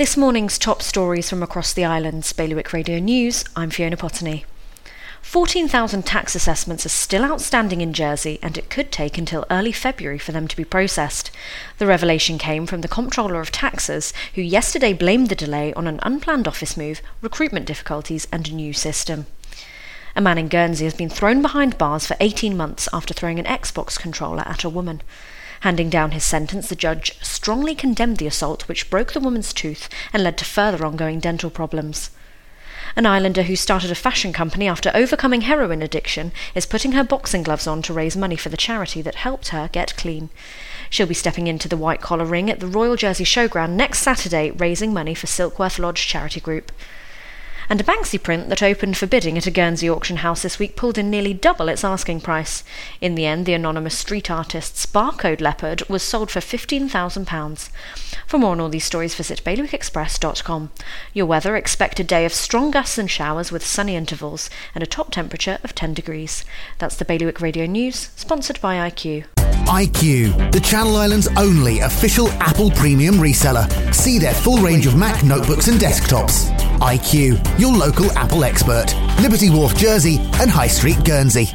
This morning's top stories from across the islands. Bailiwick Radio News, I'm Fiona Potney. 14,000 tax assessments are still outstanding in Jersey, and it could take until early February for them to be processed. The revelation came from the Comptroller of Taxes, who yesterday blamed the delay on an unplanned office move, recruitment difficulties, and a new system. A man in Guernsey has been thrown behind bars for 18 months after throwing an Xbox controller at a woman. Handing down his sentence, the judge strongly condemned the assault, which broke the woman's tooth and led to further ongoing dental problems. An islander who started a fashion company after overcoming heroin addiction is putting her boxing gloves on to raise money for the charity that helped her get clean. She'll be stepping into the white collar ring at the Royal Jersey Showground next Saturday, raising money for Silkworth Lodge charity group and a Banksy print that opened for bidding at a Guernsey auction house this week pulled in nearly double its asking price. In the end, the anonymous street artist's barcode leopard was sold for £15,000. For more on all these stories, visit bailiwickexpress.com. Your weather expect a day of strong gusts and showers with sunny intervals and a top temperature of 10 degrees. That's the Bailiwick Radio News, sponsored by IQ. IQ, the Channel Islands' only official Apple premium reseller. See their full range of Mac notebooks and desktops. IQ, your local Apple expert. Liberty Wharf, Jersey, and High Street, Guernsey.